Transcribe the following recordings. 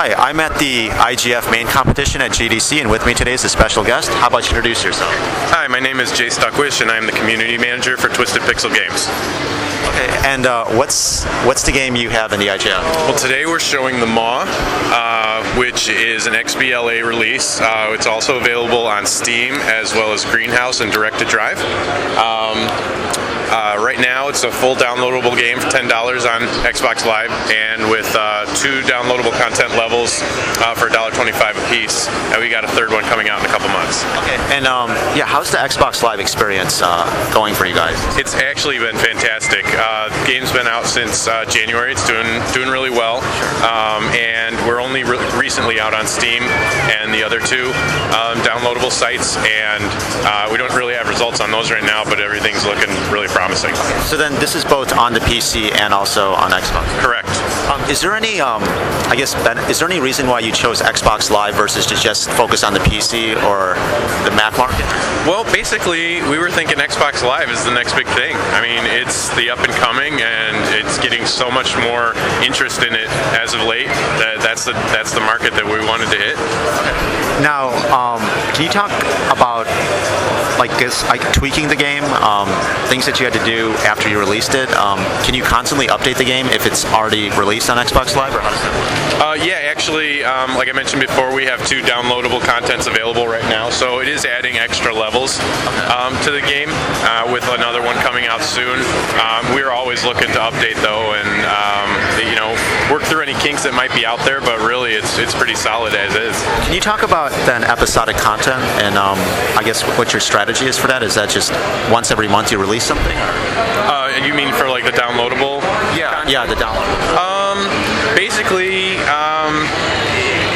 Hi, I'm at the IGF main competition at GDC, and with me today is a special guest. How about you introduce yourself? Hi, my name is Jay Stuckwisch, and I'm the community manager for Twisted Pixel Games. Okay, and uh, what's what's the game you have in the IGF? Well, today we're showing the Maw, uh, which is an XBLA release. Uh, it's also available on Steam as well as Greenhouse and Direct to Drive. Um, uh, right now, it's a full downloadable game for $10 on Xbox Live, and with uh, two downloadable content levels uh, for $1.25 a piece. And we got a third one coming out in a couple months. Okay, and um, yeah, how's the Xbox Live experience uh, going for you guys? It's actually been fantastic. Uh, the game's been out since uh, January. It's doing doing really well, um, and we're only re- recently out on Steam and the other two um, downloadable sites, and uh, we don't really have results on those right now, but everything's looking really promising. So then, this is both on the PC and also on Xbox. Correct. Um, is there any, um, I guess, ben- is there any reason why you chose Xbox Live versus to just focus on the PC or the Mac market? Well, basically, we were thinking Xbox Live is the next big thing. I mean, it's the up and coming, and it's getting so much more interest in it as of late. That that's the that's the market that we wanted to hit. Now, um, can you talk about like this, like tweaking the game, um, things that you had to do after you released it? Um, can you constantly update the game if it's already released on Xbox Live, or how does that work? Uh, yeah, actually, um, like I mentioned before, we have two downloadable contents available right now, so it is adding extra levels um, to the game uh, with another one coming out soon. Um, we're always looking to update though, and um, work through any kinks that might be out there. But really, it's it's pretty solid as is. Can you talk about then episodic content and um, I guess what your strategy is for that? Is that just once every month you release something? Uh, you mean for like the downloadable? Yeah, yeah, the download. basically, um,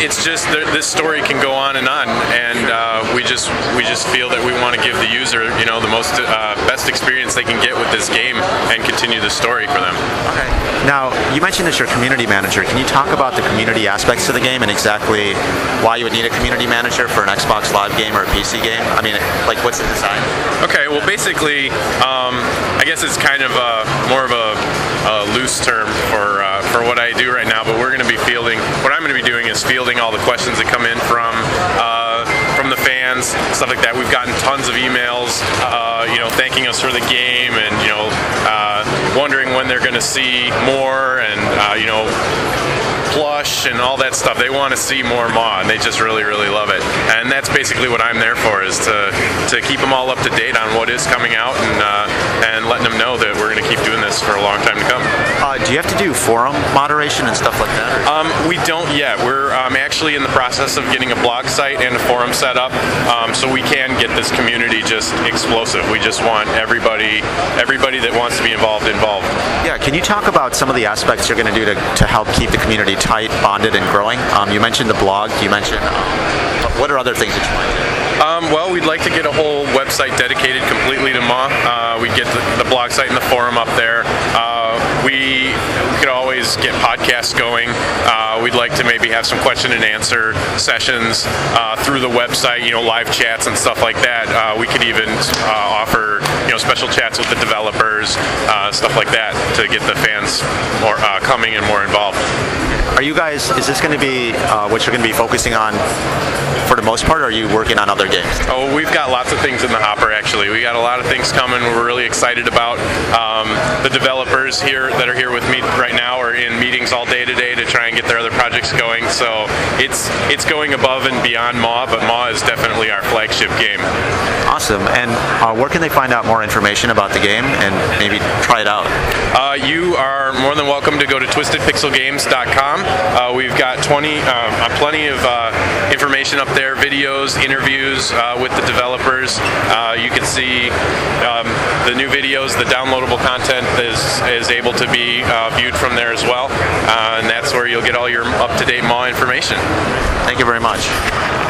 it's just th- this story can go on and on, and uh, we just we just feel that we want to give the user, you know, the most uh, best experience they can get with this game, and continue the story for them. Okay. Now, you mentioned that you're a community manager. Can you talk about the community aspects of the game and exactly why you would need a community manager for an Xbox Live game or a PC game? I mean, like, what's the design? Okay, well, basically, um, I guess it's kind of a, more of a, a loose term for uh, for what I do right now. But we're going to be fielding. I'm going to be doing is fielding all the questions that come in from. Uh, from the fans, stuff like that. We've gotten tons of emails, uh, you know, thanking us for the game, and you know, uh, wondering when they're going to see more, and uh, you know, plush and all that stuff. They want to see more Maw, and they just really, really love it. And that's basically what I'm there for, is to to keep them all up to date on what is coming out, and uh, and letting them know that we're keep doing this for a long time to come. Uh, do you have to do forum moderation and stuff like that? Um, we don't yet. We're um, actually in the process of getting a blog site and a forum set up, um, so we can get this community just explosive. We just want everybody, everybody that wants to be involved, involved. Yeah, can you talk about some of the aspects you're going to do to, to help keep the community tight, bonded, and growing? Um, you mentioned the blog. You mentioned um, what are other things that you want to do? Um, well, we'd like to get a whole website dedicated completely to Maw. Uh, we get the, the blog site and the forum up there. Uh, we, could always get podcasts going. Uh, we'd like to maybe have some question and answer sessions uh, through the website, you know, live chats and stuff like that. Uh, we could even uh, offer, you know, special chats with the developers, stuff like that, to get the fans more coming and more involved. Are you guys? Is this going to be uh, what you're going to be focusing on for the most part? Or are you working on other games? Oh, we've got lots of things in the hopper. Actually, we got a lot of things coming. We're really excited about. Um, the developers here that are here with me right now are in meetings all day today to try and get their other projects going. So it's it's going above and beyond Maw, but Maw is definitely our flagship game. Awesome. And uh, where can they find out more information about the game and maybe try it out? Uh, you are more than welcome to go to twistedpixelgames.com. Uh, we've got 20, um, plenty of uh, information up there, videos, interviews with the developers. You can see um, the new videos, the downloadable content is, is able to be viewed from there as well. And that's where you'll get all your up-to-date Maw information. Thank you very much.